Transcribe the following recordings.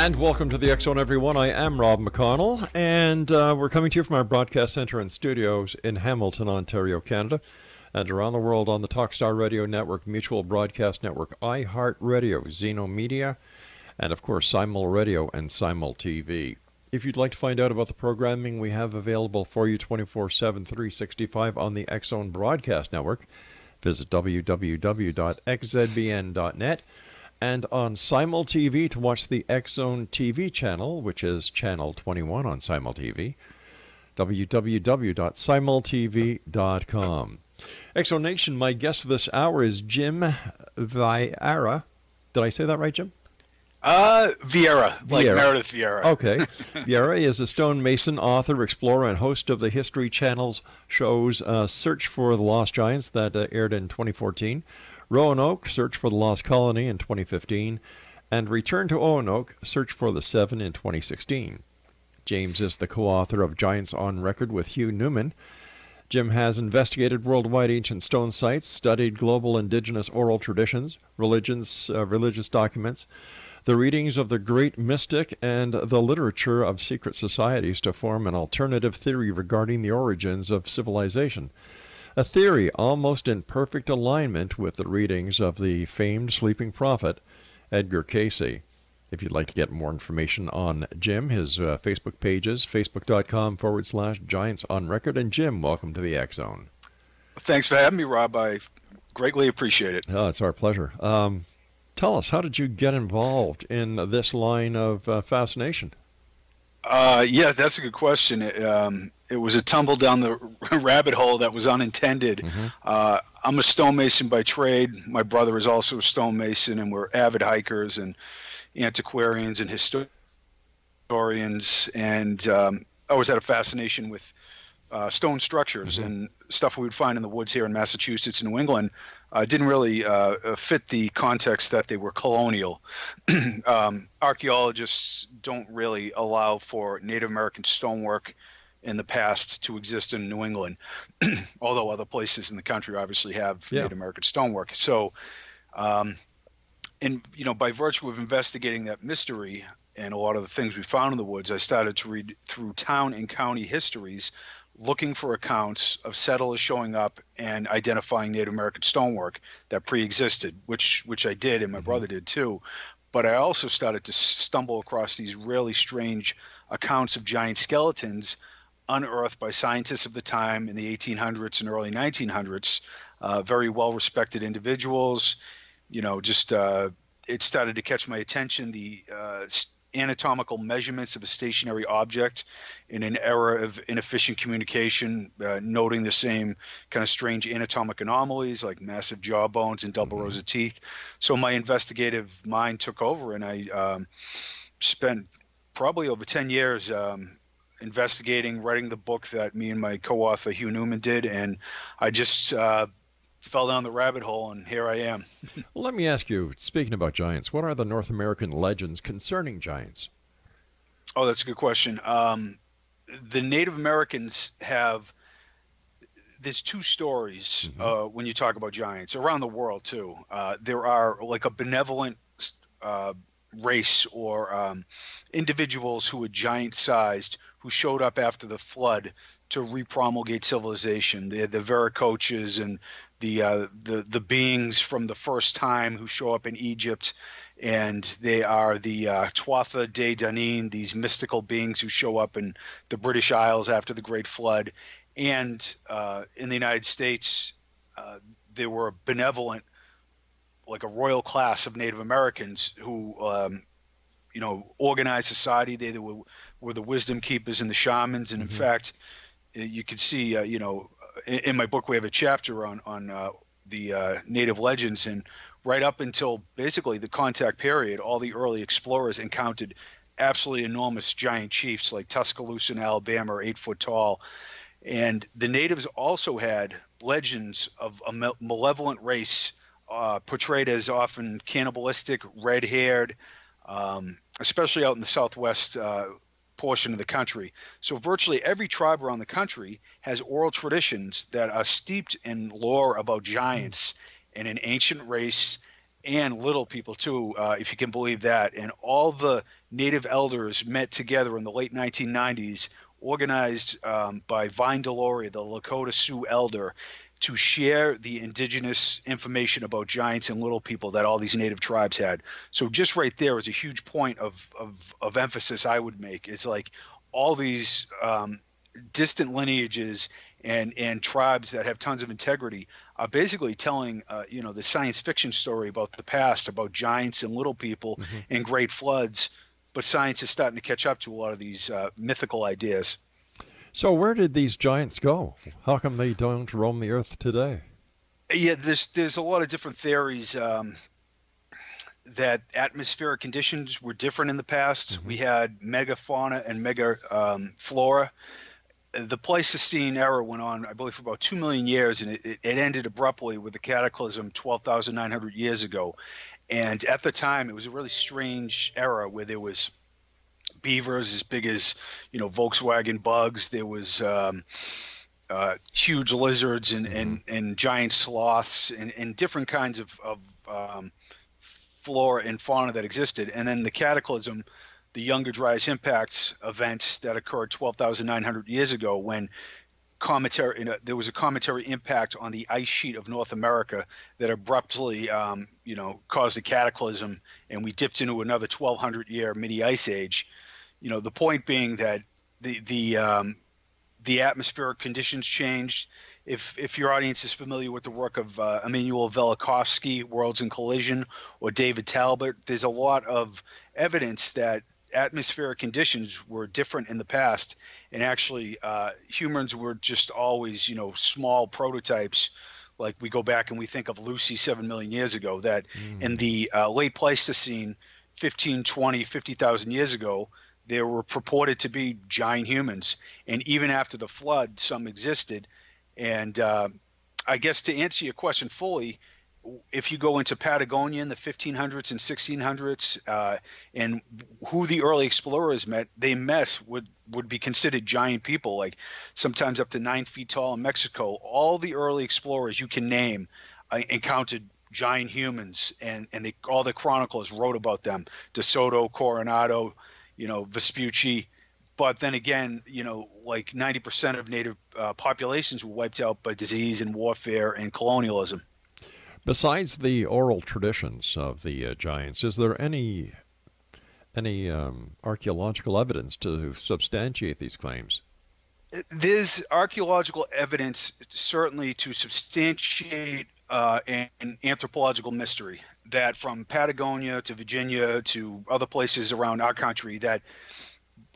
And welcome to the Zone, everyone. I am Rob McConnell, and uh, we're coming to you from our broadcast center and studios in Hamilton, Ontario, Canada, and around the world on the Talkstar Radio Network, Mutual Broadcast Network, iHeartRadio, Xeno Media, and of course, Simul Radio and Simul TV. If you'd like to find out about the programming we have available for you 24 7, 365 on the Zone Broadcast Network, visit www.xzbn.net and on Simul TV to watch the X Zone TV channel, which is channel 21 on Simul TV, www.simultv.com. X Zone Nation, my guest this hour is Jim Viera. Did I say that right, Jim? Uh, Vieira, like Vieira. Meredith Vieira. Okay. Viera is a stonemason, author, explorer, and host of the History Channel's shows uh, Search for the Lost Giants that uh, aired in 2014, Roanoke, Search for the Lost Colony in 2015, and Return to Roanoke, Search for the Seven in 2016. James is the co-author of Giants on Record with Hugh Newman. Jim has investigated worldwide ancient stone sites, studied global indigenous oral traditions, religions, uh, religious documents, the readings of the great mystic, and the literature of secret societies to form an alternative theory regarding the origins of civilization. A theory almost in perfect alignment with the readings of the famed sleeping prophet, Edgar Cayce. If you'd like to get more information on Jim, his uh, Facebook pages, facebook.com forward slash giants on record. And Jim, welcome to the X Zone. Thanks for having me, Rob. I greatly appreciate it. Oh, it's our pleasure. Um, tell us, how did you get involved in this line of uh, fascination? Uh, yeah, that's a good question. It, um, it was a tumble down the rabbit hole that was unintended. Uh, I'm a stonemason by trade. My brother is also a stonemason, and we're avid hikers and antiquarians and historians. And um, I always had a fascination with uh, stone structures and stuff we would find in the woods here in Massachusetts and New England. Uh, didn't really uh, uh, fit the context that they were colonial. um, archaeologists don't really allow for Native American stonework in the past to exist in New England, although other places in the country obviously have Yeah. Native American stonework. So, um, and you know, by virtue of investigating that mystery and a lot of the things we found in the woods, I started to read through town and county histories, looking for accounts of settlers showing up and identifying Native American stonework that pre-existed, which which I did and my brother did too. But I also started to stumble across these really strange accounts of giant skeletons unearthed by scientists of the time in the 1800s and early 1900s. Uh, very well respected individuals. You know, just uh, it started to catch my attention. The uh, anatomical measurements of a stationary object in an era of inefficient communication, uh, noting the same kind of strange anatomic anomalies like massive jaw bones and double rows of teeth. So my investigative mind took over, and I um, spent probably over 10 years um, investigating, writing the book that me and my co-author Hugh Newman did, and I just uh, fell down the rabbit hole, and here I am. Well, let me ask you, speaking about giants, what are the North American legends concerning giants? Oh, that's a good question. Um, the Native Americans have. There's two stories uh, when you talk about giants around the world too. Uh, there are like a benevolent uh, race or um, individuals who are giant-sized who showed up after the flood to repromulgate civilization. The the Viracochas and the uh, the the beings from the first time who show up in Egypt, and they are the uh, Tuatha De Danann, these mystical beings who show up in the British Isles after the Great Flood, and uh, in the United States, uh, there were benevolent, like a royal class of Native Americans who, um, you know, organized society. They, they were were the wisdom keepers and the shamans, and in fact you can see, uh, you know, in, in, my book we have a chapter on on uh, the uh, native legends, and right up until basically the contact period, all the early explorers encountered absolutely enormous giant chiefs like Tuscaloosa in Alabama, are eight foot tall, and the natives also had legends of a malevolent race uh, portrayed as often cannibalistic, red haired, um, especially out in the southwest uh, portion of the country. So, virtually every tribe around the country has oral traditions that are steeped in lore about giants and an ancient race and little people, too, uh, if you can believe that. And all the native elders met together in the late 1990s, organized um, by Vine Deloria, the Lakota Sioux elder, to share the indigenous information about giants and little people that all these native tribes had. So just right there is a huge point of of, of emphasis I would make. It's like all these um, distant lineages and and tribes that have tons of integrity are basically telling uh, you know the science fiction story about the past about giants and little people mm-hmm. and great floods. But science is starting to catch up to a lot of these uh, mythical ideas. So where did these giants go? How come they don't roam the earth today? Yeah, there's there's a lot of different theories. Um, that atmospheric conditions were different in the past. Mm-hmm. We had megafauna and mega um, flora. The Pleistocene era went on, I believe, for about two million years, and it, it ended abruptly with the cataclysm 12,900 years ago. And at the time, it was a really strange era where there was beavers as big as you know Volkswagen bugs. There was um, uh, huge lizards and, mm-hmm. and, and giant sloths and, and different kinds of, of um, flora and fauna that existed. And then the cataclysm, the Younger Dryas impact events that occurred 12,900 years ago when cometary you know, there was a cometary impact on the ice sheet of North America that abruptly um, you know caused a cataclysm and we dipped into another 1200 year mini ice age you know, the point being that the the um, the atmospheric conditions changed. If if your audience is familiar with the work of uh, Immanuel Velikovsky, Worlds in Collision, or David Talbot, there's a lot of evidence that atmospheric conditions were different in the past, and actually uh, humans were just always, you know, small prototypes. Like we go back and we think of Lucy seven million years ago. That mm. in the uh, late Pleistocene, 15, 20, 50,000 years ago, there were purported to be giant humans, and even after the flood, some existed. And uh, I guess to answer your question fully, if you go into Patagonia in the 1500s and 1600s, uh, and who the early explorers met, they met would would be considered giant people, like sometimes up to nine feet tall in Mexico. All the early explorers you can name uh, encountered giant humans, and and they, all the chronicles wrote about them. De Soto, Coronado, you know, Vespucci. But then again, you know, like 90% of native uh, populations were wiped out by disease and warfare and colonialism. Besides the oral traditions of the uh, giants, is there any any um, archaeological evidence to substantiate these claims? There's archaeological evidence certainly to substantiate uh, an anthropological mystery that from Patagonia to Virginia to other places around our country that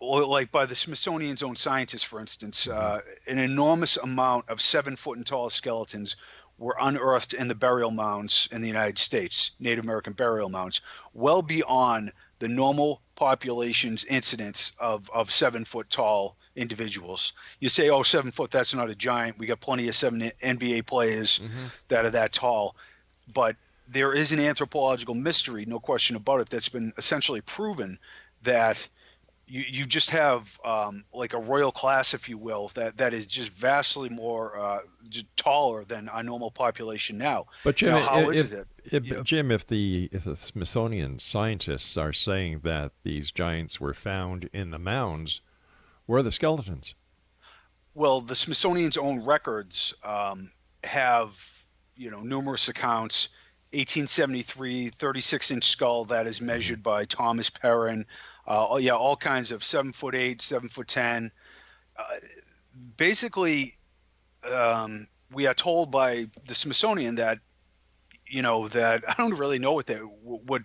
like by the Smithsonian's own scientists, for instance, mm-hmm. uh, an enormous amount of seven foot and tall skeletons were unearthed in the burial mounds in the United States, Native American burial mounds, well beyond the normal population's incidence of, of seven foot tall individuals. You say, oh, seven foot, that's not a giant. We got plenty of seven NBA players mm-hmm. that are that tall. But there is an anthropological mystery, no question about it, that's been essentially proven that you, you just have um, like a royal class, if you will, that, that is just vastly more uh, just taller than our normal population now. But Jim, now, how if, is it? If, Jim, if the if the Smithsonian scientists are saying that these giants were found in the mounds, where are the skeletons? Well, the Smithsonian's own records um, have you know numerous accounts 1873 36 inch skull that is measured mm-hmm. by Thomas Perrin. Uh, yeah, all kinds of seven foot eight, seven foot ten. Uh, basically, um, we are told by the Smithsonian that you know that I don't really know what they what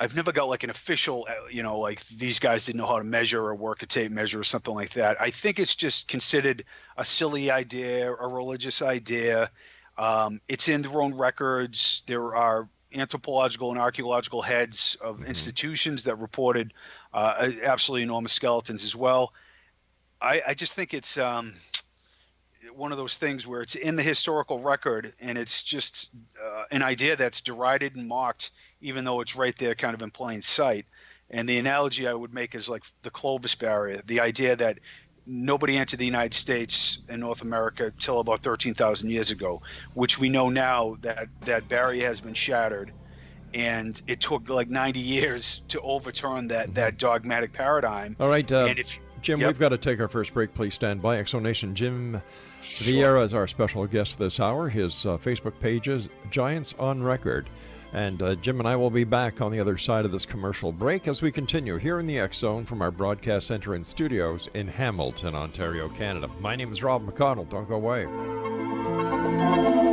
I've never got like an official, uh, you know, like these guys didn't know how to measure or work a tape measure or something like that. I think it's just considered a silly idea, a religious idea. Um, it's in their own records. There are anthropological and archaeological heads of mm-hmm. institutions that reported uh, absolutely enormous skeletons as well. I, I just think it's um, one of those things where it's in the historical record and it's just uh, an idea that's derided and mocked even though it's right there kind of in plain sight. And the analogy I would make is like the Clovis barrier, the idea that nobody entered the United States and North America till about 13,000 years ago, which we know now that that barrier has been shattered. And it took like 90 years to overturn that, that dogmatic paradigm. All right. Uh, if, Jim, yep. we've got to take our first break. Please stand by. X Zone Nation Jim sure. Vieira is our special guest this hour. His uh, Facebook page is Giants on Record. And uh, Jim and I will be back on the other side of this commercial break as we continue here in the X Zone from our broadcast center and studios in Hamilton, Ontario, Canada. My name is Rob McConnell. Don't go away.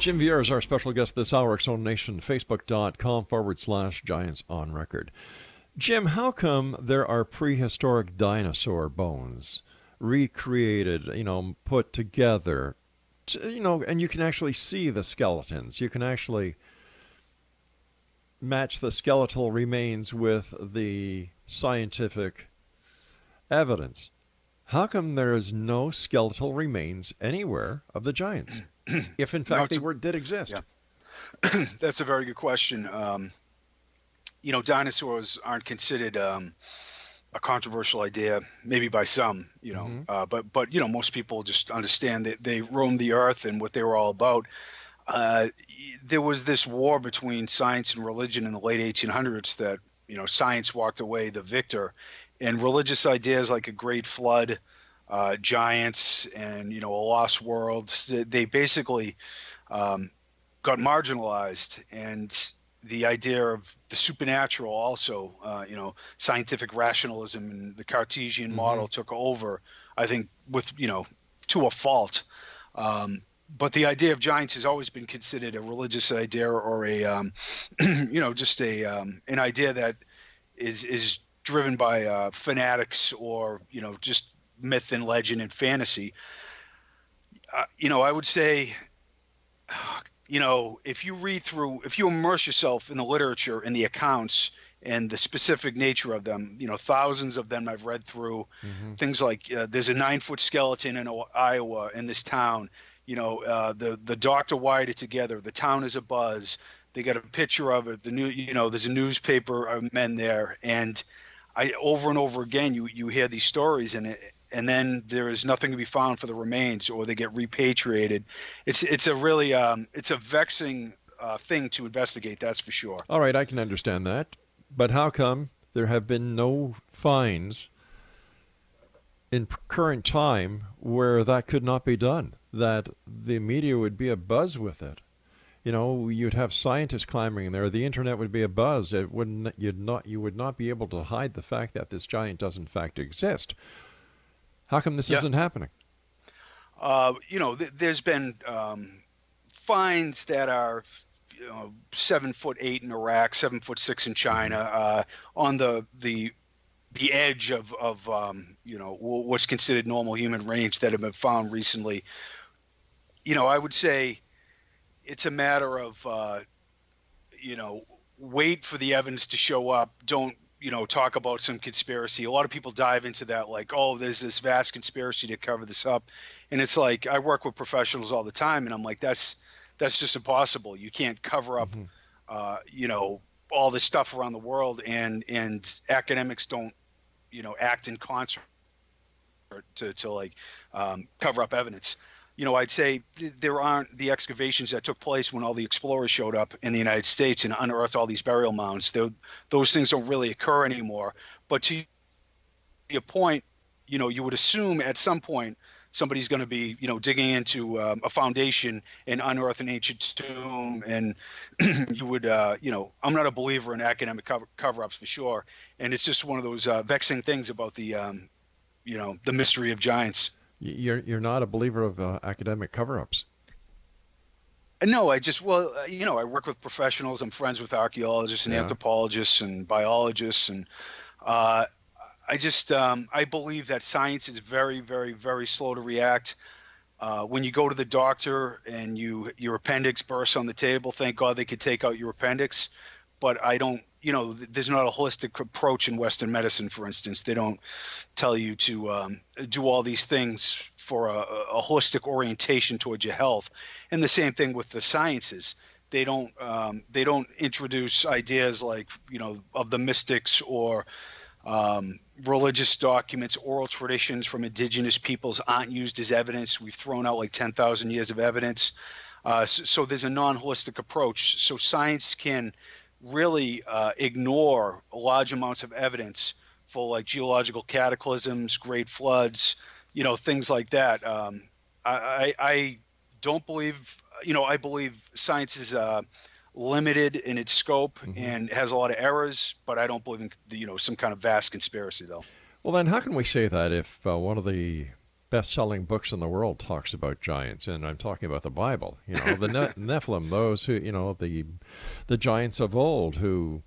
Jim Vieira is our special guest this hour. X Zone Nation, facebook.com forward slash giants on record. Jim, how come there are prehistoric dinosaur bones recreated, you know, put together, to, you know, and you can actually see the skeletons? You can actually match the skeletal remains with the scientific evidence. How come there is no skeletal remains anywhere of the giants? if in fact no, they were did exist? Yeah. That's a very good question. Um, you know, dinosaurs aren't considered um, a controversial idea, maybe by some, you know, mm-hmm. uh, but but you know, most people just understand that they roamed the earth and what they were all about. Uh, there was this war between science and religion in the late 1800s that you know science walked away the victor, and religious ideas like a great flood uh, giants and you know a lost world. They basically um, got marginalized, and the idea of the supernatural also, uh, you know, scientific rationalism and the Cartesian mm-hmm. model took over. I think with you know to a fault. Um, but the idea of giants has always been considered a religious idea or a, um, you know, just a um, an idea that is is driven by uh, fanatics or you know just myth and legend and fantasy. Uh, you know, I would say, you know, if you read through, if you immerse yourself in the literature and the accounts and the specific nature of them, you know, thousands of them I've read through. Mm-hmm. Things like uh, there's a nine foot skeleton in Iowa in this town. You know, uh, the the doctor wired it together. The town is a buzz. They got a picture of it. The new, you know, there's a newspaper of men there, and I over and over again you you hear these stories, and it and then there is nothing to be found for the remains, or they get repatriated. It's it's a really um, it's a vexing uh, thing to investigate. That's for sure. All right, I can understand that, but how come there have been no fines in current time where that could not be done? That the media would be a buzz with it. You know, you'd have scientists clamoring there. The internet would be a buzz. It wouldn't. You'd not. You would not be able to hide the fact that this giant does in fact exist. How come this yeah. isn't happening? Uh, you know, th- there's been um, fines that are know, seven foot eight in Iraq, seven foot six in China, uh, on the the the edge of of um, you know what's considered normal human range that have been found recently. You know, I would say it's a matter of uh, you know wait for the evidence to show up. Don't you know talk about some conspiracy. A lot of people dive into that like, oh, there's this vast conspiracy to cover this up, and it's like I work with professionals all the time, and I'm like, that's that's just impossible. You can't cover up, mm-hmm. uh, you know, all this stuff around the world, and and academics don't, you know, act in concert to to like um, cover up evidence. You know, I'd say there aren't the excavations that took place when all the explorers showed up in the United States and unearthed all these burial mounds. those things don't really occur anymore. But to your point, you know, you would assume at some point somebody's going to be you know digging into um, a foundation and unearth an ancient tomb and you would uh, you know i'm not a believer in academic cover, cover-ups for sure and it's just one of those uh, vexing things about the um, you know the mystery of giants you're you're not a believer of uh, academic cover-ups no, I just well, uh, you know, I work with professionals. I'm friends with archaeologists and yeah. anthropologists and biologists, and uh, I just um, I believe that science is very, very, very slow to react. Uh, when you go to the doctor and you your appendix bursts on the table, thank God they could take out your appendix. But I don't, you know, there's not a holistic approach in Western medicine, for instance. They don't tell you to um, do all these things for a, a, holistic orientation towards your health. And the same thing with the sciences. They don't um, they don't introduce ideas like you know of the mystics or um, religious documents, oral traditions from indigenous peoples aren't used as evidence. We've thrown out like 10,000 years of evidence. Uh, so, so, there's a non holistic approach. So science can really uh, ignore large amounts of evidence for like geological cataclysms, great floods, you know, things like that. Um, I, I, don't believe, you know, I believe science is. Uh, limited in its scope mm-hmm. and has a lot of errors, but I don't believe in you know some kind of vast conspiracy though. Well, then how can we say that if uh, one of the best-selling books in the world talks about giants, and I'm talking about the Bible, you know, the ne- Nephilim, those who you know the the giants of old who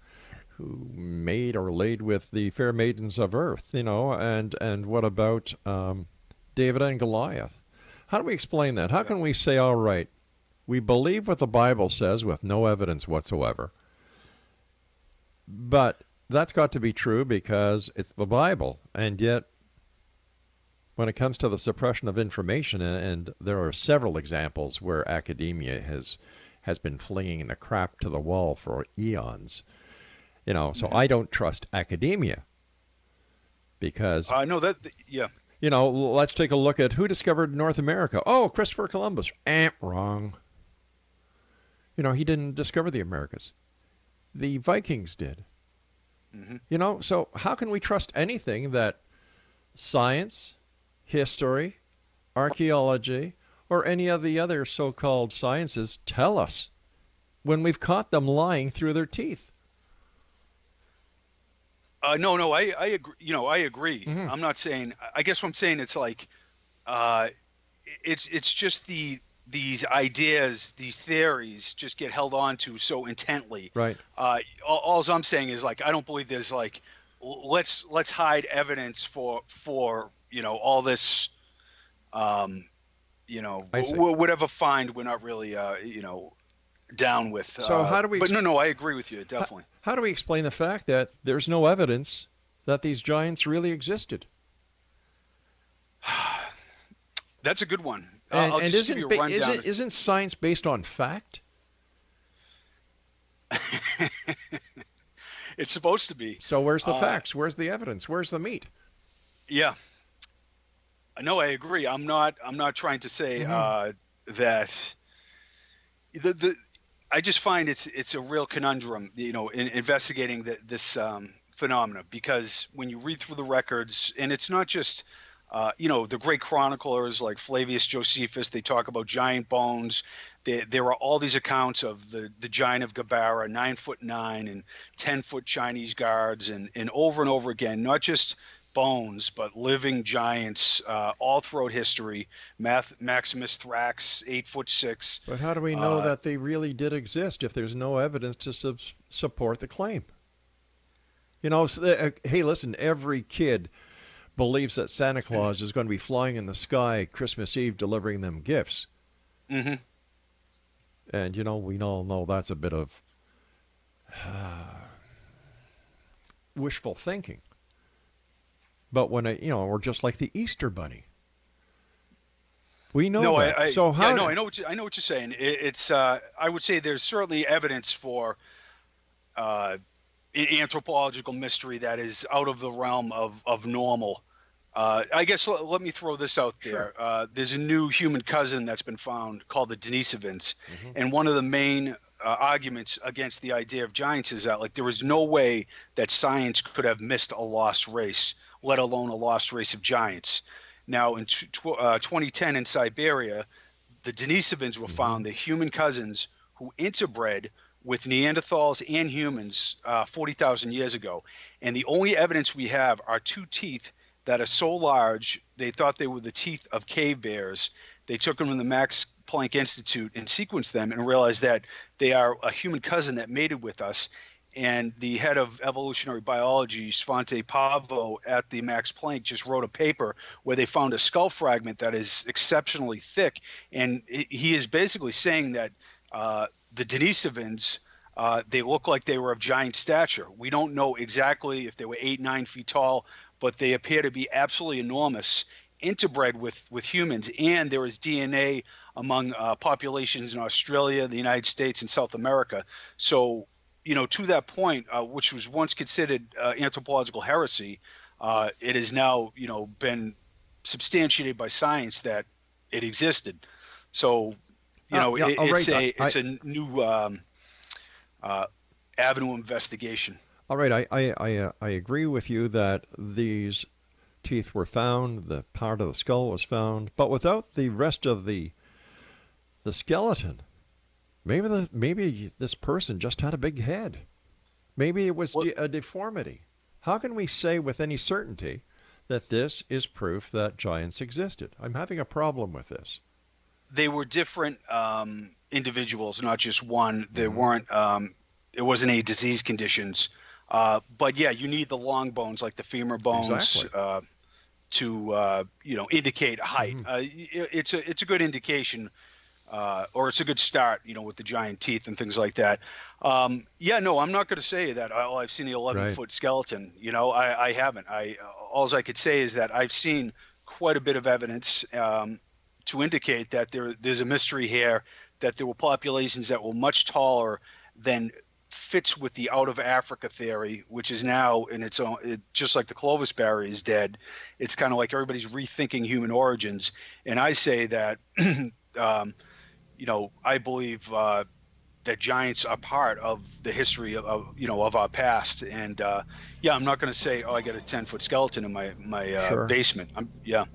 who made or laid with the fair maidens of earth, you know, and and what about um, David and Goliath? How do we explain that? How can we say, all right, we believe what the Bible says with no evidence whatsoever. But that's got to be true because it's the Bible. And yet, when it comes to the suppression of information, and there are several examples where academia has has been flinging the crap to the wall for eons. You know, so I don't trust academia because I know that. Yeah. You know, let's take a look at who discovered North America. Oh, Christopher Columbus. Eh, wrong. You know, he didn't discover the Americas. The Vikings did. Mm-hmm. You know, so how can we trust anything that science, history, archaeology, or any of the other so called sciences tell us when we've caught them lying through their teeth? Uh, no, no, I, I agree. You know, I agree. Mm-hmm. I'm not saying. I guess what I'm saying it's like, uh, it's it's just the these ideas, these theories, just get held on to so intently. Right. Uh, all, all I'm saying is like I don't believe there's like let's let's hide evidence for for you know all this, um, you know w- whatever find we're not really uh, you know down with. So uh, how do we? But no, no, I agree with you definitely. How, how do we explain the fact that there's no evidence that these giants really existed? That's a good one. And, and isn't, ba- isn't, isn't science based on fact? it's supposed to be. So where's the uh, facts? Where's the evidence? Where's the meat? Yeah. No, I agree. I'm not. I'm not trying to say mm-hmm. uh, that the the. I just find it's it's a real conundrum, you know, in investigating the, this um, phenomena because when you read through the records, and it's not just uh, you know, the great chroniclers like Flavius Josephus, they talk about giant bones. There, there are all these accounts of the, the giant of Gabara, nine foot nine and 10 foot Chinese guards, and, and over and over again, not just bones, but living giants uh, all throughout history. Math, Maximus Thrax, eight foot six. But how do we know Uh, that they really did exist if there's no evidence to sub- support the claim? You know, s- uh, hey, listen, every kid believes that Santa Claus is going to be flying in the sky Christmas Eve delivering them gifts. hmm And, you know, we all know that's a bit of wishful thinking. But when I, you know, we're just like the Easter Bunny. We know no, that. I, I, so how? yeah, no, I know what you, I know what you're saying. It, it's uh, I would say there's certainly evidence for uh, an anthropological mystery that is out of the realm of of normal. Uh, I guess let, let me throw this out there. Sure. Uh, there's a new human cousin that's been found called the Denisovans, Mm-hmm. and one of the main uh, arguments against the idea of giants is that like there was no way that science could have missed a lost race, let alone a lost race of giants. Now, in tw- tw- uh, 2010 in Siberia, the Denisovans were found, the human cousins who interbred with Neanderthals and humans uh, 40,000 years ago. And the only evidence we have are two teeth that are so large, they thought they were the teeth of cave bears. They took them to the Max Planck Institute and sequenced them and realized that they are a human cousin that mated with us. And the head of evolutionary biology, Svante Pääbo, at the Max Planck, just wrote a paper where they found a skull fragment that is exceptionally thick. And he is basically saying that uh, the Denisovans, uh, they look like they were of giant stature. We don't know exactly if they were eight, nine feet tall, but they appear to be absolutely enormous, interbred with, with humans. And there is DNA among uh, populations in Australia, the United States, and South America. So, you know, to that point, uh, which was once considered uh, anthropological heresy, uh, it has now, you know, been substantiated by science that it existed. So, you Uh, know, yeah, it, it's right, a I- it's a new um, uh, avenue of investigation. All right, I I I, uh, I agree with you that these teeth were found, the part of the skull was found, but without the rest of the the skeleton. Maybe the maybe this person just had a big head. Maybe it was de- a deformity. How can we say with any certainty that this is proof that giants existed? I'm having a problem with this. They were different um, individuals, not just one. There Mm-hmm. weren't. Um, it wasn't any disease conditions. Uh, but yeah, you need the long bones, like the femur bones, Exactly. uh, to uh, you know indicate height. Mm-hmm. Uh, i- it's a it's a good indication, uh, or it's a good start, you know, with the giant teeth and things like that. Um, yeah, no, I'm not going to say that. Oh, I've seen the 11 Right. foot skeleton. You know, I, I haven't. I all I could say is that I've seen quite a bit of evidence um, to indicate that there there's a mystery here. That there were populations that were much taller than fits with the out of Africa theory, which is now in its own, it, just like the Clovis barrier is dead. It's kind of like everybody's rethinking human origins. And I say that, um, you know, I believe uh, that giants are part of the history of, of you know of our past. And uh, yeah, I'm not going to say, oh, I got a 10 foot skeleton in my my uh, Sure. basement. I'm, yeah.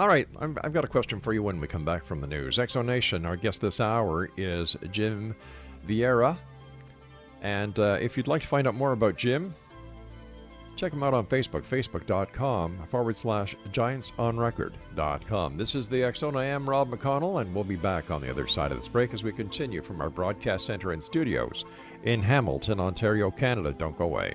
All right, I'm, I've got a question for you when we come back from the news. X Zone Nation, our guest this hour is Jim Vieira. And uh, if you'd like to find out more about Check them out on Facebook, facebook.com forward slash giantsonrecord.com. This is the Zone. I am Rob McConnell, and we'll be back on the other side of this break as we continue from our broadcast center and studios in Hamilton, Ontario, Canada. Don't go away.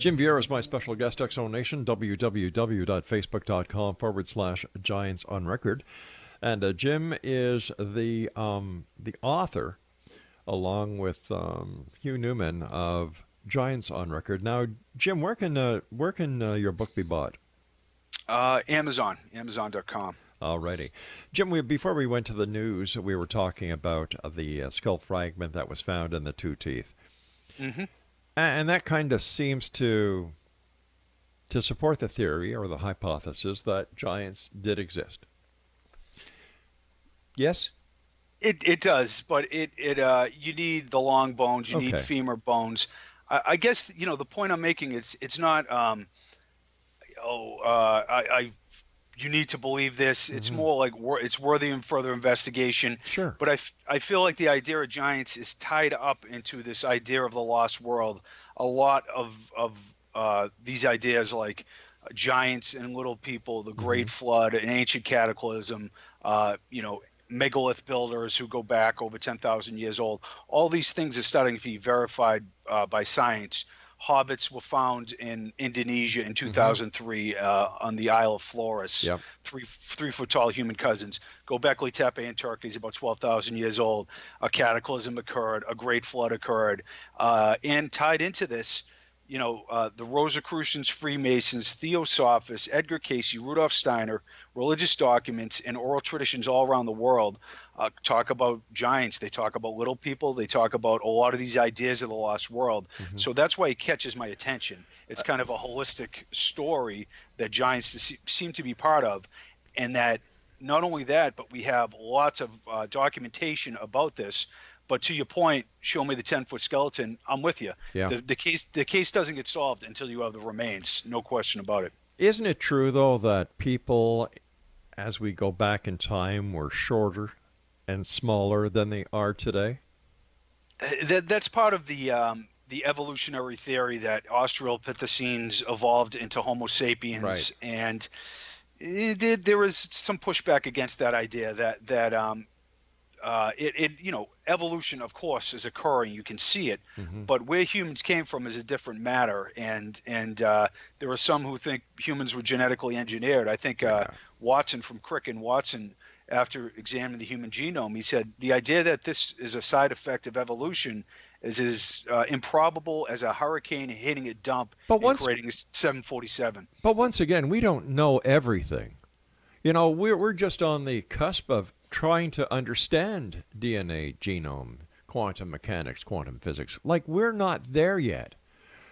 Jim Vieira is my special guest, X Zone Nation, www.facebook.com forward slash Giants on Record. And uh, Jim is the, um, the author, along with um, Hugh Newman, of Giants on Record. Now, Jim, where can, uh, where can uh, your book be bought? Uh, Amazon, Amazon.com. Alrighty. Jim, we, before we went to the news, we were talking about the uh, skull fragment that was found in the two teeth. Mm-hmm. And that kind of seems to to support the theory or the hypothesis that giants did exist. Yes? It, it does, but it, it uh, you need the long bones, you need femur bones. I, I guess you know the point I'm making. It's it's not um, oh uh, I, I you need to believe this. It's more like wor- it's worthy of further investigation. Sure. But I, f- I feel like the idea of giants is tied up into this idea of the lost world. A lot of of uh, these ideas, like giants and little people, the Great Flood, an ancient cataclysm, uh, you know, megalith builders who go back over 10,000 years old. All these things are starting to be verified uh, by science. Hobbits were found in Indonesia in 2003 uh, on the Isle of Flores. Yep. Three three foot tall human cousins. Gobekli Tepe in Turkey is about 12,000 years old. A cataclysm occurred. A great flood occurred. Uh, and tied into this, you know, uh, the Rosicrucians, Freemasons, Theosophists, Edgar Cayce, Rudolf Steiner, religious documents, and oral traditions all around the world uh, talk about giants. They talk about little people. They talk about a lot of these ideas of the lost world. So that's why it catches my attention. It's kind of a holistic story that giants se- seem to be part of, and that not only that, but we have lots of uh, documentation about this. But to your point, show me the ten foot skeleton. I'm with you. Yeah. The, the case the case doesn't get solved until you have the remains. No question about it. Isn't it true, though, that people, as we go back in time, were shorter and smaller than they are today? Uh, That, that's part of the um, the evolutionary theory that Australopithecines evolved into Homo sapiens, Right. and it did, there was some pushback against that idea that that um, uh, it, it you know evolution of course is occurring. You can see it. But where humans came from is a different matter. And and uh, there are some who think humans were genetically engineered. I think uh, watson from crick and watson after examining the human genome he said the idea that this is a side effect of evolution is as uh, improbable as a hurricane hitting a dump But once- creating a 747 But once again, we don't know everything. You know, we're, we're just on the cusp of trying to understand DNA, genome, quantum mechanics, quantum physics. Like, we're not there yet.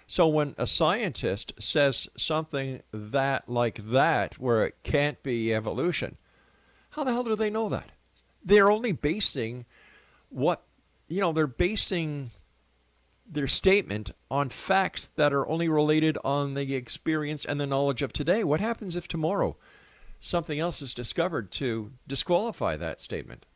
So when a scientist says something that like that, where it can't be evolution, how the hell do they know that? They're only basing what, you know, they're basing their statement on facts that are only related on the experience and the knowledge of today. What happens if tomorrow something else is discovered to disqualify that statement?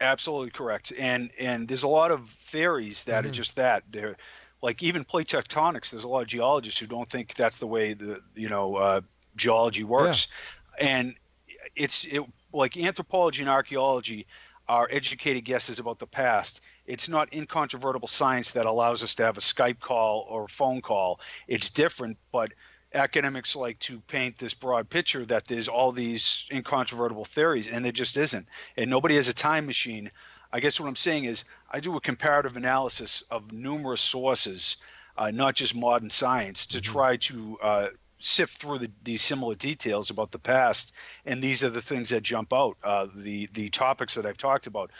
Absolutely correct. And and there's a lot of theories that are just that. They're like even plate tectonics. There's a lot of geologists who don't think that's the way the you know uh, geology works. And it's it like anthropology and archaeology are educated guesses about the past. It's not incontrovertible science that allows us to have a Skype call or a phone call. It's different, but academics like to paint this broad picture that there's all these incontrovertible theories, and there just isn't. And nobody has a time machine. I guess what I'm saying is I do a comparative analysis of numerous sources, uh, not just modern science, to try to uh, sift through the, these similar details about the past. And these are the things that jump out, uh, the the topics that I've talked about.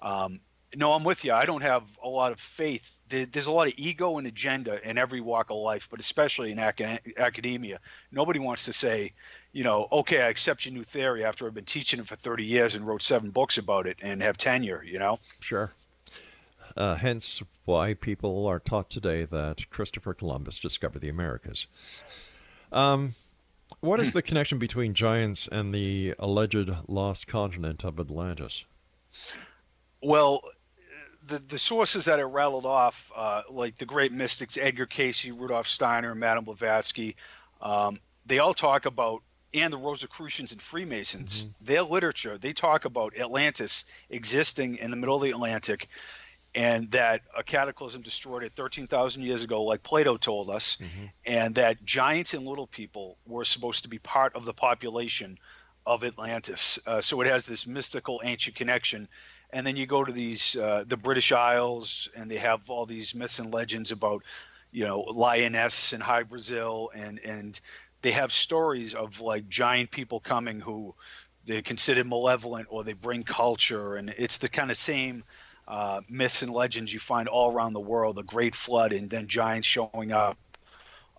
Um, no, I'm with you. I don't have a lot of faith. There's a lot of ego and agenda in every walk of life, but especially in acad- academia. Nobody wants to say, you know, okay, I accept your new theory after I've been teaching it for 30 years and wrote seven books about it and have tenure, you know? Sure. Uh, hence why people are taught today that Christopher Columbus discovered the Americas. Um, what is the connection between giants and the alleged lost continent of Atlantis? Well, the the sources that are rattled off, uh, like the great mystics Edgar Cayce, Rudolf Steiner, Madame Blavatsky, um, they all talk about, and the Rosicrucians and Freemasons, their literature, they talk about Atlantis existing in the middle of the Atlantic, and that a cataclysm destroyed it 13,000 years ago, like Plato told us, mm-hmm. and that giants and little people were supposed to be part of the population of Atlantis. Uh, so it has this mystical ancient connection. And then you go to these uh, the British Isles, and they have all these myths and legends about, you know, Lyonesse and Hy-Brasil, and and they have stories of like giant people coming who they're considered malevolent or they bring culture, and it's the kind of same uh, myths and legends you find all around the world the great flood and then giants showing up.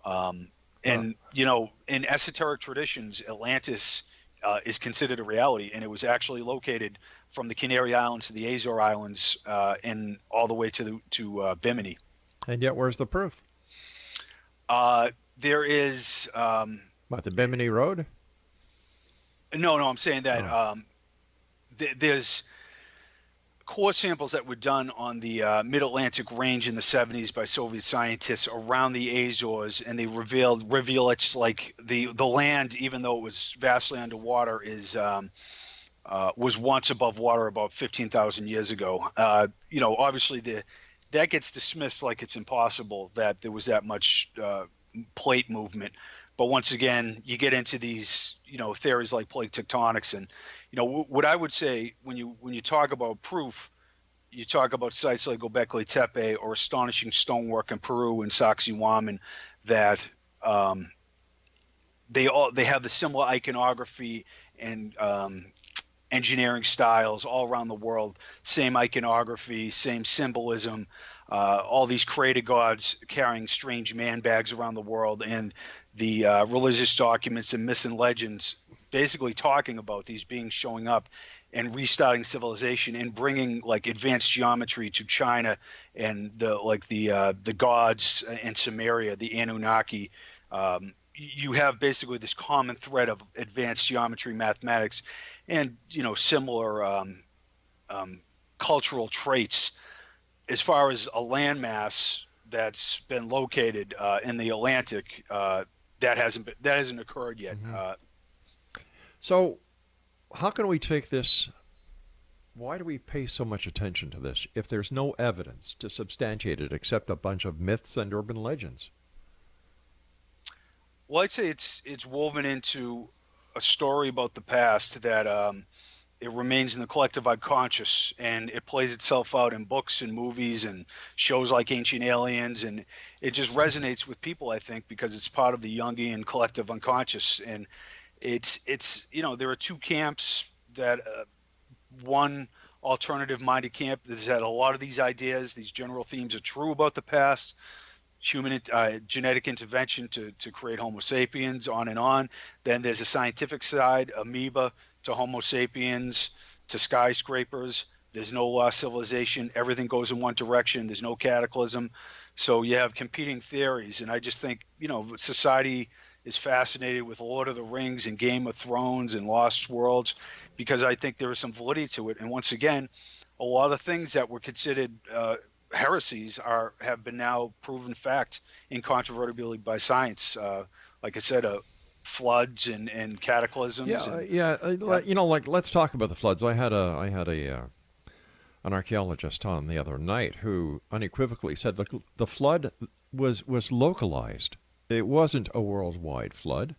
Um, and you know in esoteric traditions atlantis uh, is considered a reality and it was actually located from the canary islands to the azore islands uh, and all the way to the, to uh, bimini. And yet where's the proof? Uh, there is um, what the bimini road? No no i'm saying that oh. um, th- there's core samples that were done on the uh, Mid Atlantic Range in the 70s by Soviet scientists around the Azores, and they revealed rivulets like the the land, even though it was vastly underwater, is um, uh, was once above water about 15,000 years ago. Uh, you know, obviously the that gets dismissed like it's impossible that there was that much uh, plate movement. But once again, you get into these, you know, theories like plate tectonics, and you know what I would say when you when you talk about proof, you talk about sites like Gobekli Tepe or astonishing stonework in Peru and Sacsayhuaman that um, they all they have the similar iconography and um, engineering styles all around the world. Same iconography, same symbolism. Uh, all these creator gods carrying strange man bags around the world, and the uh, religious documents and and legends basically talking about these beings showing up and restarting civilization and bringing like advanced geometry to China and the like the uh, the gods in Sumeria, the Anunnaki. Um, you have basically this common thread of advanced geometry, mathematics, and you know similar um, um, cultural traits. As far as a landmass that's been located uh, in the Atlantic, uh, that hasn't been, that hasn't occurred yet. Mm-hmm. So, how can we take this? Why do we pay so much attention to this if there's no evidence to substantiate it except a bunch of myths and urban legends? Well, I'd say it's it's woven into a story about the past that um, it remains in the collective unconscious and it plays itself out in books and movies and shows like Ancient Aliens and it just resonates with people I think because it's part of the Jungian collective unconscious and it's it's you know there are two camps that uh, one alternative minded camp that had a lot of these ideas these general themes are true about the past human uh, genetic intervention to, to create Homo sapiens, on and on. Then there's a scientific side, amoeba, to Homo sapiens to skyscrapers. There's no lost civilization. Everything goes in one direction. There's no cataclysm. So you have competing theories. And I just think, you know, society is fascinated with Lord of the Rings and Game of Thrones and Lost Worlds because I think there is some validity to it. And once again, a lot of things that were considered uh, heresies are have been now proven fact incontrovertibly by science. Uh, like I said, a, floods and, and cataclysms. Yeah, and, yeah, uh, You know, like let's talk about the floods. I had a I had a uh, an archaeologist on the other night who unequivocally said the the flood was was localized. It wasn't a worldwide flood.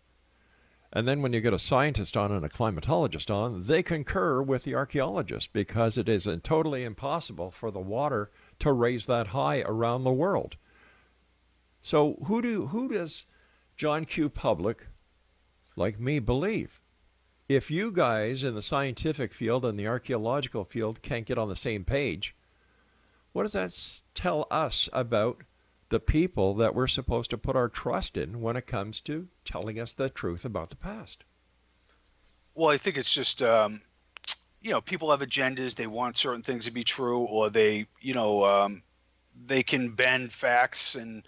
And then when you get a scientist on and a climatologist on, they concur with the archaeologist because it is totally impossible for the water to raise that high around the world. So who do who does John Q. Public like me believe. If you guys in the scientific field and the archaeological field can't get on the same page, what does that tell us about the people that we're supposed to put our trust in when it comes to telling us the truth about the past? Well, I think it's just, um, you know, people have agendas. They want certain things to be true, or they, you know, um, they can bend facts and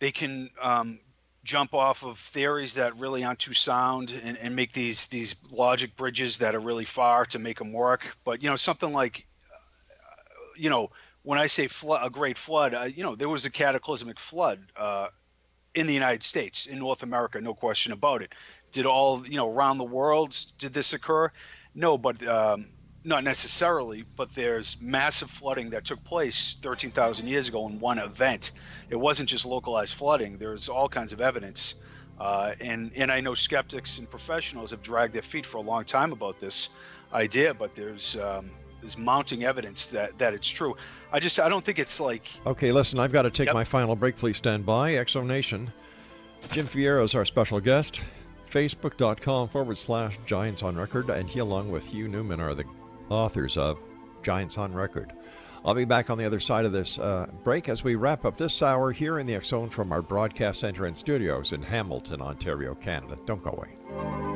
they can um, jump off of theories that really aren't too sound and, and make these these logic bridges that are really far to make them work. But you know, something like, uh, you know, when I say flood, a great flood, uh, you know, there was a cataclysmic flood uh, in the United States, in North America, no question about it. Did all you know around the world did this occur? No, but um, not necessarily, but there's massive flooding that took place 13,000 years ago in one event. It wasn't just localized flooding. There's all kinds of evidence, uh, and and I know skeptics and professionals have dragged their feet for a long time about this idea, but there's um, there's mounting evidence that that it's true. I just I don't think it's like. Okay, listen, I've got to take Yep. my final break. Please stand by. X Zone Nation. Jim Vieira is our special guest. Facebook.com forward slash Giants on Record, and he, along with Hugh Newman, are the authors of Giants on Record. I'll be back on the other side of this uh, break as we wrap up this hour here in the Zone from our broadcast center and studios in Hamilton, Ontario, Canada. Don't go away.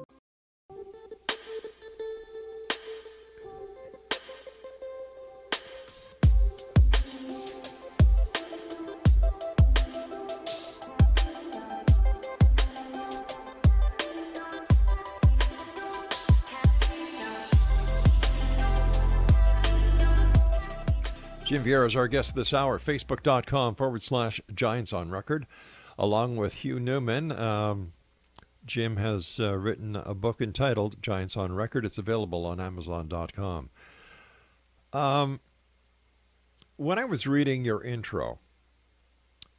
Jim Vieira is our guest this hour. Facebook.com forward slash Giants on Record, along with Hugh Newman. Um, Jim has uh, written a book entitled Giants on Record. It's available on Amazon.com. Um, when I was reading your intro,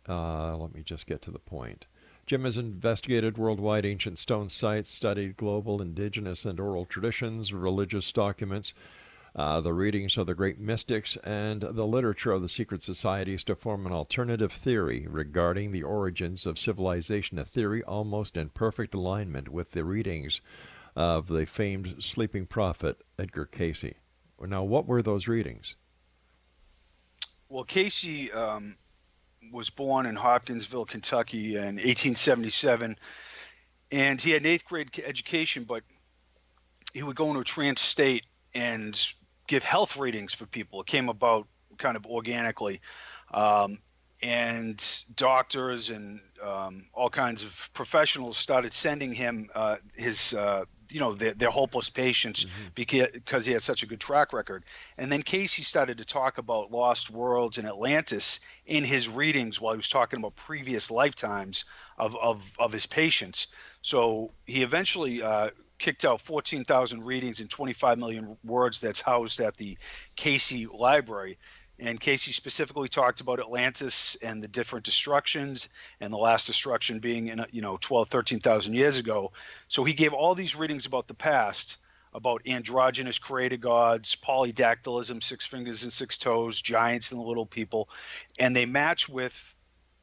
uh, let me just get to the point. Jim has investigated worldwide ancient stone sites, studied global indigenous and oral traditions, religious documents, uh, the readings of the great mystics, and the literature of the secret societies to form an alternative theory regarding the origins of civilization, a theory almost in perfect alignment with the readings of the famed sleeping prophet Edgar Cayce. Now, what were those readings? Well, Cayce um, was born in Hopkinsville, Kentucky in 1877, and he had an eighth grade education, but he would go into a trance state and give health readings for people. It came about kind of organically. Um, and doctors and um, all kinds of professionals started sending him uh, his, uh, you know, their, their hopeless patients because, because he had such a good track record. And then Cayce started to talk about lost worlds and Atlantis in his readings while he was talking about previous lifetimes of, of, of his patients. So he eventually uh, kicked out 14,000 readings and 25 million words that's housed at the Cayce Library. And Cayce specifically talked about Atlantis and the different destructions, and the last destruction being in you know 12, 13,000 years ago. So he gave all these readings about the past, about androgynous creator gods, polydactylism, six fingers and six toes, giants and little people, and they match with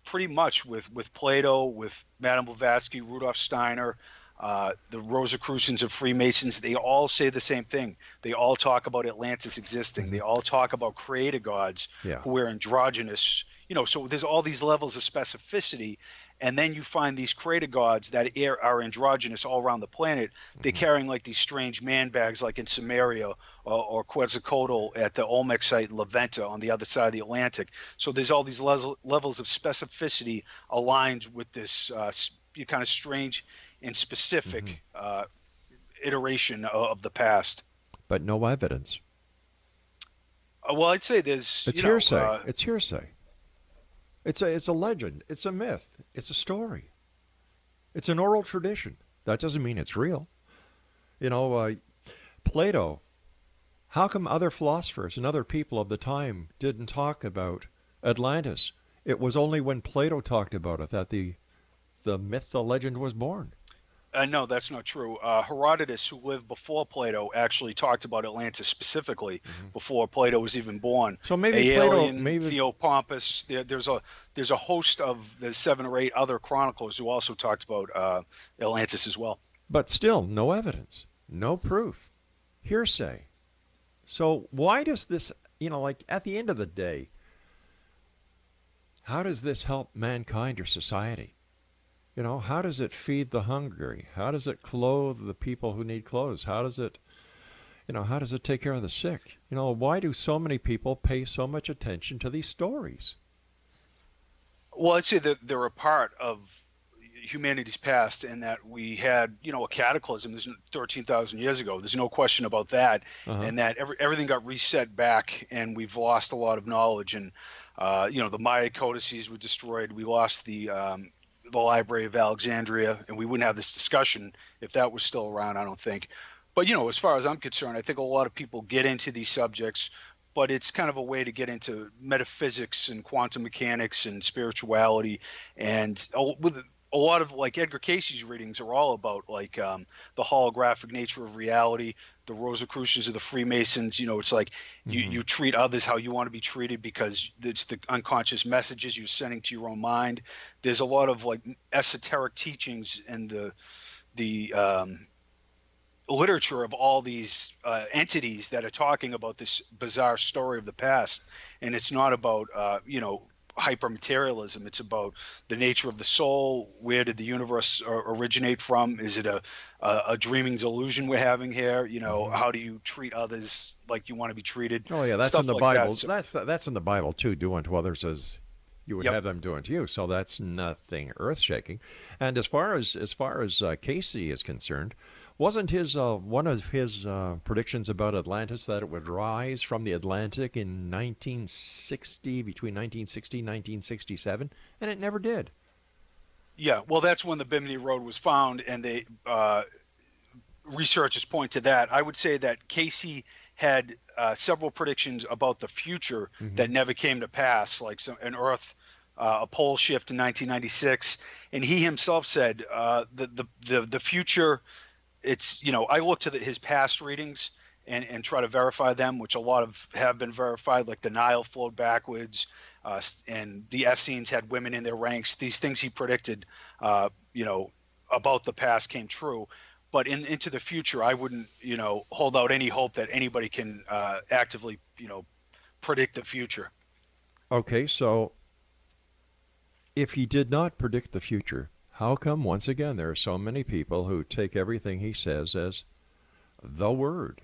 pretty much with with Plato, with Madame Blavatsky, Rudolf Steiner, uh, the Rosicrucians of Freemasons, they all say the same thing. They all talk about Atlantis existing. They all talk about creator gods Yeah. who are androgynous. You know, so there's all these levels of specificity, and then you find these creator gods that are are androgynous all around the planet. They're carrying like these strange man bags, like in Sumeria or, or Quetzalcoatl at the Olmec site in La Venta on the other side of the Atlantic. So there's all these level, levels of specificity aligned with this uh, kind of strange and specific uh, iteration of, of the past. But no evidence. Uh, well, I'd say there's It's know, hearsay. uh, it's hearsay. It's a it's a legend. It's a myth. It's a story. It's an oral tradition. That doesn't mean it's real. You know, uh, Plato. How come other philosophers and other people of the time didn't talk about Atlantis? It was only when Plato talked about it that the the myth, the legend was born. Uh, no, that's not true. Uh, Herodotus, who lived before Plato, actually talked about Atlantis specifically before Plato was even born. Mm-hmm. So maybe Plato- Aelian, maybe- Theopompus. There, there's a there's a host of there's seven or eight other chroniclers who also talked about uh, Atlantis as well. But still, no evidence, no proof, hearsay. So why does this, you know, like at the end of the day, how does this help mankind or society? You know, how does it feed the hungry? How does it clothe the people who need clothes? How does it, you know, how does it take care of the sick? You know, why do so many people pay so much attention to these stories? Well, I'd say that they're a part of humanity's past and that we had, you know, a cataclysm 13,000 years ago. There's no question about that. Uh-huh. And that every, everything got reset back and we've lost a lot of knowledge. And, uh, you know, the Maya codices were destroyed. We lost the, um, the Library of Alexandria, and we wouldn't have this discussion if that was still around, I don't think. But, you know, as far as I'm concerned, I think a lot of people get into these subjects but it's kind of a way to get into metaphysics and quantum mechanics and spirituality and with a lot of like Edgar Cayce's readings are all about like um, the holographic nature of reality, the Rosicrucians or the Freemasons. You know, it's like mm-hmm. you, you treat others how you want to be treated because it's the unconscious messages you're sending to your own mind. There's a lot of like esoteric teachings in the the um, literature of all these uh, entities that are talking about this bizarre story of the past, and it's not about uh, you know hypermaterialism. It's about the nature of the soul. Where did the universe uh, originate from? Is it a, a, a dreaming delusion we're having here? You know, mm-hmm. how do you treat others like you want to be treated? Oh yeah, that's Stuff in the like Bible. That. So, that's that's in the Bible too. Do unto others as you would yep. have them do unto you. So that's nothing earth shaking. And as far as as far as uh, Cayce is concerned, wasn't his uh, one of his uh, predictions about Atlantis that it would rise from the Atlantic in 1960, between 1960 and 1967, and it never did. Yeah, well, that's when the Bimini Road was found, and they uh, researchers point to that. I would say that Cayce had uh, several predictions about the future mm-hmm. that never came to pass, like some, an Earth uh, a pole shift in 1996, and he himself said uh, the, the the the future it's you know I look to the, his past readings and and try to verify them, which a lot of have been verified. Like the Nile flowed backwards, uh, and the Essenes had women in their ranks. These things he predicted, uh, you know, about the past came true. But in into the future, I wouldn't you know hold out any hope that anybody can uh, actively you know predict the future. Okay, so if he did not predict the future, how come, once again, there are so many people who take everything he says as the word?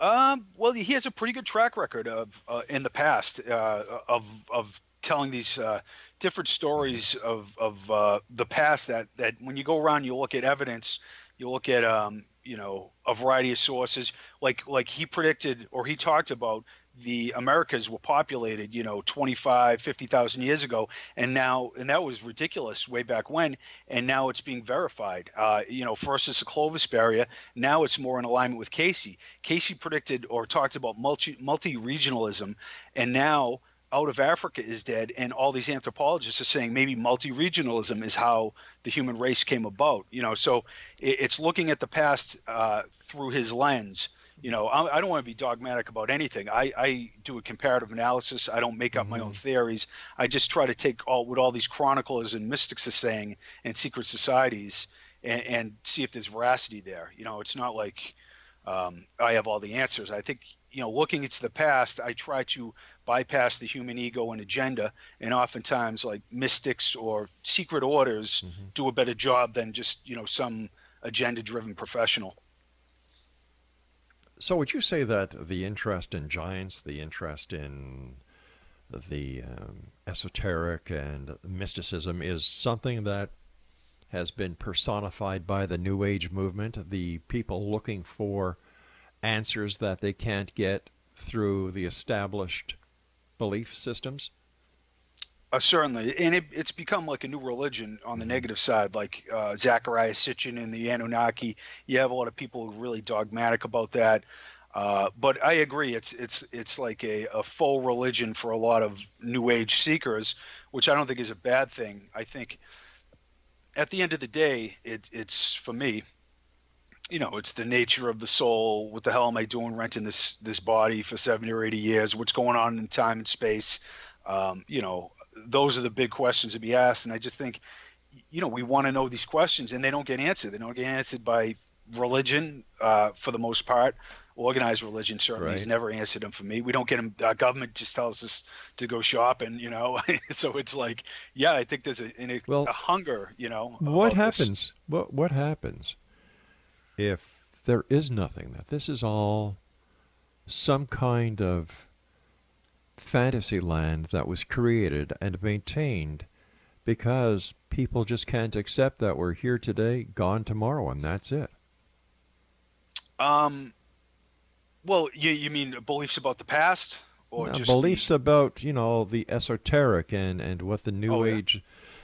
Um, well, he has a pretty good track record of uh, in the past uh, of of telling these uh, different stories of of uh, the past. That that when you go around, you look at evidence, you look at um, you know a variety of sources. Like like he predicted or he talked about the Americas were populated, you know, 25, 50,000 years ago. And now, and that was ridiculous way back when. And now it's being verified. Uh, you know, first it's the Clovis barrier. Now it's more in alignment with Cayce. Cayce predicted or talked about multi regionalism. And now, out of Africa is dead, and all these anthropologists are saying maybe multi-regionalism is how the human race came about. You know, so it's looking at the past uh, through his lens, you know I, I don't want to be dogmatic about anything I, I do a comparative analysis i don't make up mm-hmm. my own mm-hmm. theories i just try to take all what all these chroniclers and mystics are saying and secret societies and, and see if there's veracity there you know it's not like um, i have all the answers i think you know looking into the past i try to bypass the human ego and agenda and oftentimes like mystics or secret orders mm-hmm. do a better job than just you know some agenda driven professional so, would you say that the interest in giants, the interest in the um, esoteric and mysticism is something that has been personified by the New Age movement, the people looking for answers that they can't get through the established belief systems? Uh, certainly, and it, it's become like a new religion on the mm-hmm. negative side, like uh, Zecharia Sitchin and the Anunnaki. You have a lot of people who are really dogmatic about that. Uh, but I agree, it's it's it's like a, a full religion for a lot of New Age seekers, which I don't think is a bad thing. I think at the end of the day, it, it's for me, you know, it's the nature of the soul. What the hell am I doing renting this this body for seventy or eighty years? What's going on in time and space? Um, you know, those are the big questions to be asked. And I just think, you know, we want to know these questions, and they don't get answered. They don't get answered by religion uh, for the most part, organized religion certainly has never answered them for me. We don't get them. Our government just tells us to go shop, and you know, so it's like, yeah, I think there's a, an, Well, a hunger, you know. What this. happens? What what happens if there is nothing? That this is all some kind of fantasy land that was created and maintained because people just can't accept that we're here today, gone tomorrow, and that's it. Um, well, you you mean beliefs about the past, or Now, just beliefs the- about you know the esoteric and and what the new Oh, yeah. age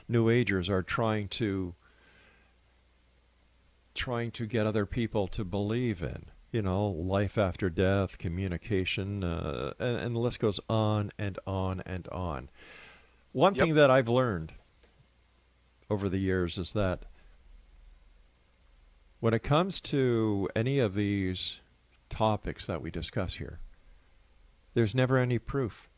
new agers are trying to trying to get other people to believe in you know life after death communication uh, and, and the list goes on and on and on one Yep. thing that i've learned over the years is that when it comes to any of these topics that we discuss here there's never any proof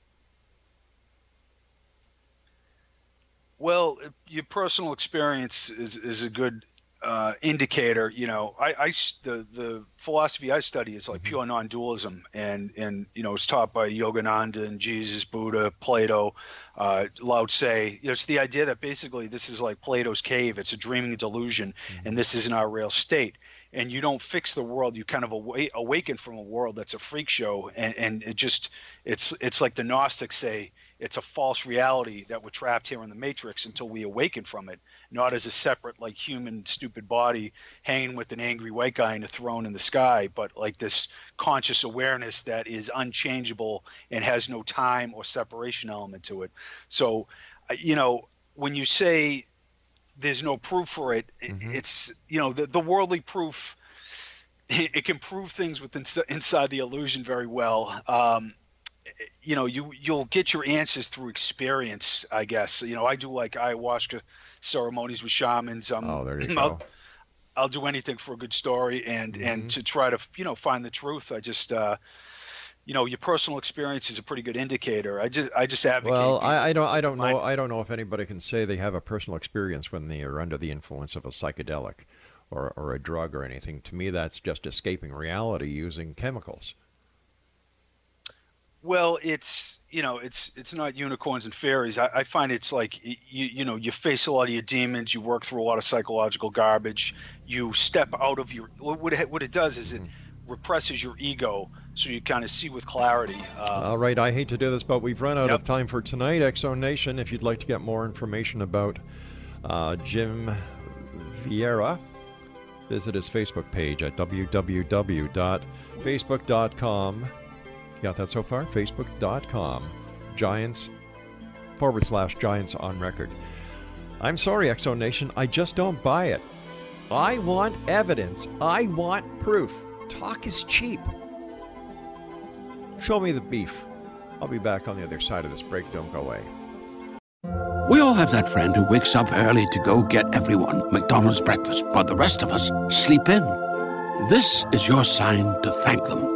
Well, your personal experience is, is a good uh, indicator. You know, I the the philosophy I study is like pure non-dualism, and and you know it's taught by Yogananda and Jesus, Buddha, Plato, uh, Lao Tse. You know, It's the idea that basically this is like Plato's cave. It's a dreaming delusion, and this isn't our real state. And you don't fix the world. You kind of awa- awaken from a world that's a freak show, and and it just it's it's like the Gnostics say it's a false reality that we're trapped here in the matrix until we awaken from it not as a separate like human stupid body hanging with an angry white guy in a throne in the sky but like this conscious awareness that is unchangeable and has no time or separation element to it so uh, you know when you say there's no proof for it Mhm. it's you know the, the worldly proof it, it can prove things within inside the illusion very well um, you know you you'll get your answers through experience i guess you know i do like ayahuasca ceremonies with shamans um, oh there you I'll, go I'll do anything for a good story and Mhm. and to try to you know find the truth i just uh you know your personal experience is a pretty good indicator i just i just advocate Well, I, I don't, I don't know, I don't know if anybody can say they have a personal experience when they are under the influence of a psychedelic, or, or a drug or anything. To me, that's just escaping reality using chemicals. Well, it's you know, it's it's not unicorns and fairies. I, I find it's like you you know, you face a lot of your demons. You work through a lot of psychological garbage. You step out of your what what it, what it does is it represses your ego, so you kind of see with clarity. Uh, All right, I hate to do this, but we've run out Yep. of time for tonight. X Zone Nation, if you'd like to get more information about uh, Jim Vieira, visit his Facebook page at www.facebook.com. Got that so far? Facebook.com. Giants forward slash Giants on record. I'm sorry, X Zone Nation, I just don't buy it. I want evidence. I want proof. Talk is cheap. Show me the beef. I'll be back on the other side of this break. Don't go away. We all have that friend who wakes up early to go get everyone McDonald's breakfast, while the rest of us sleep in. This is your sign to thank them.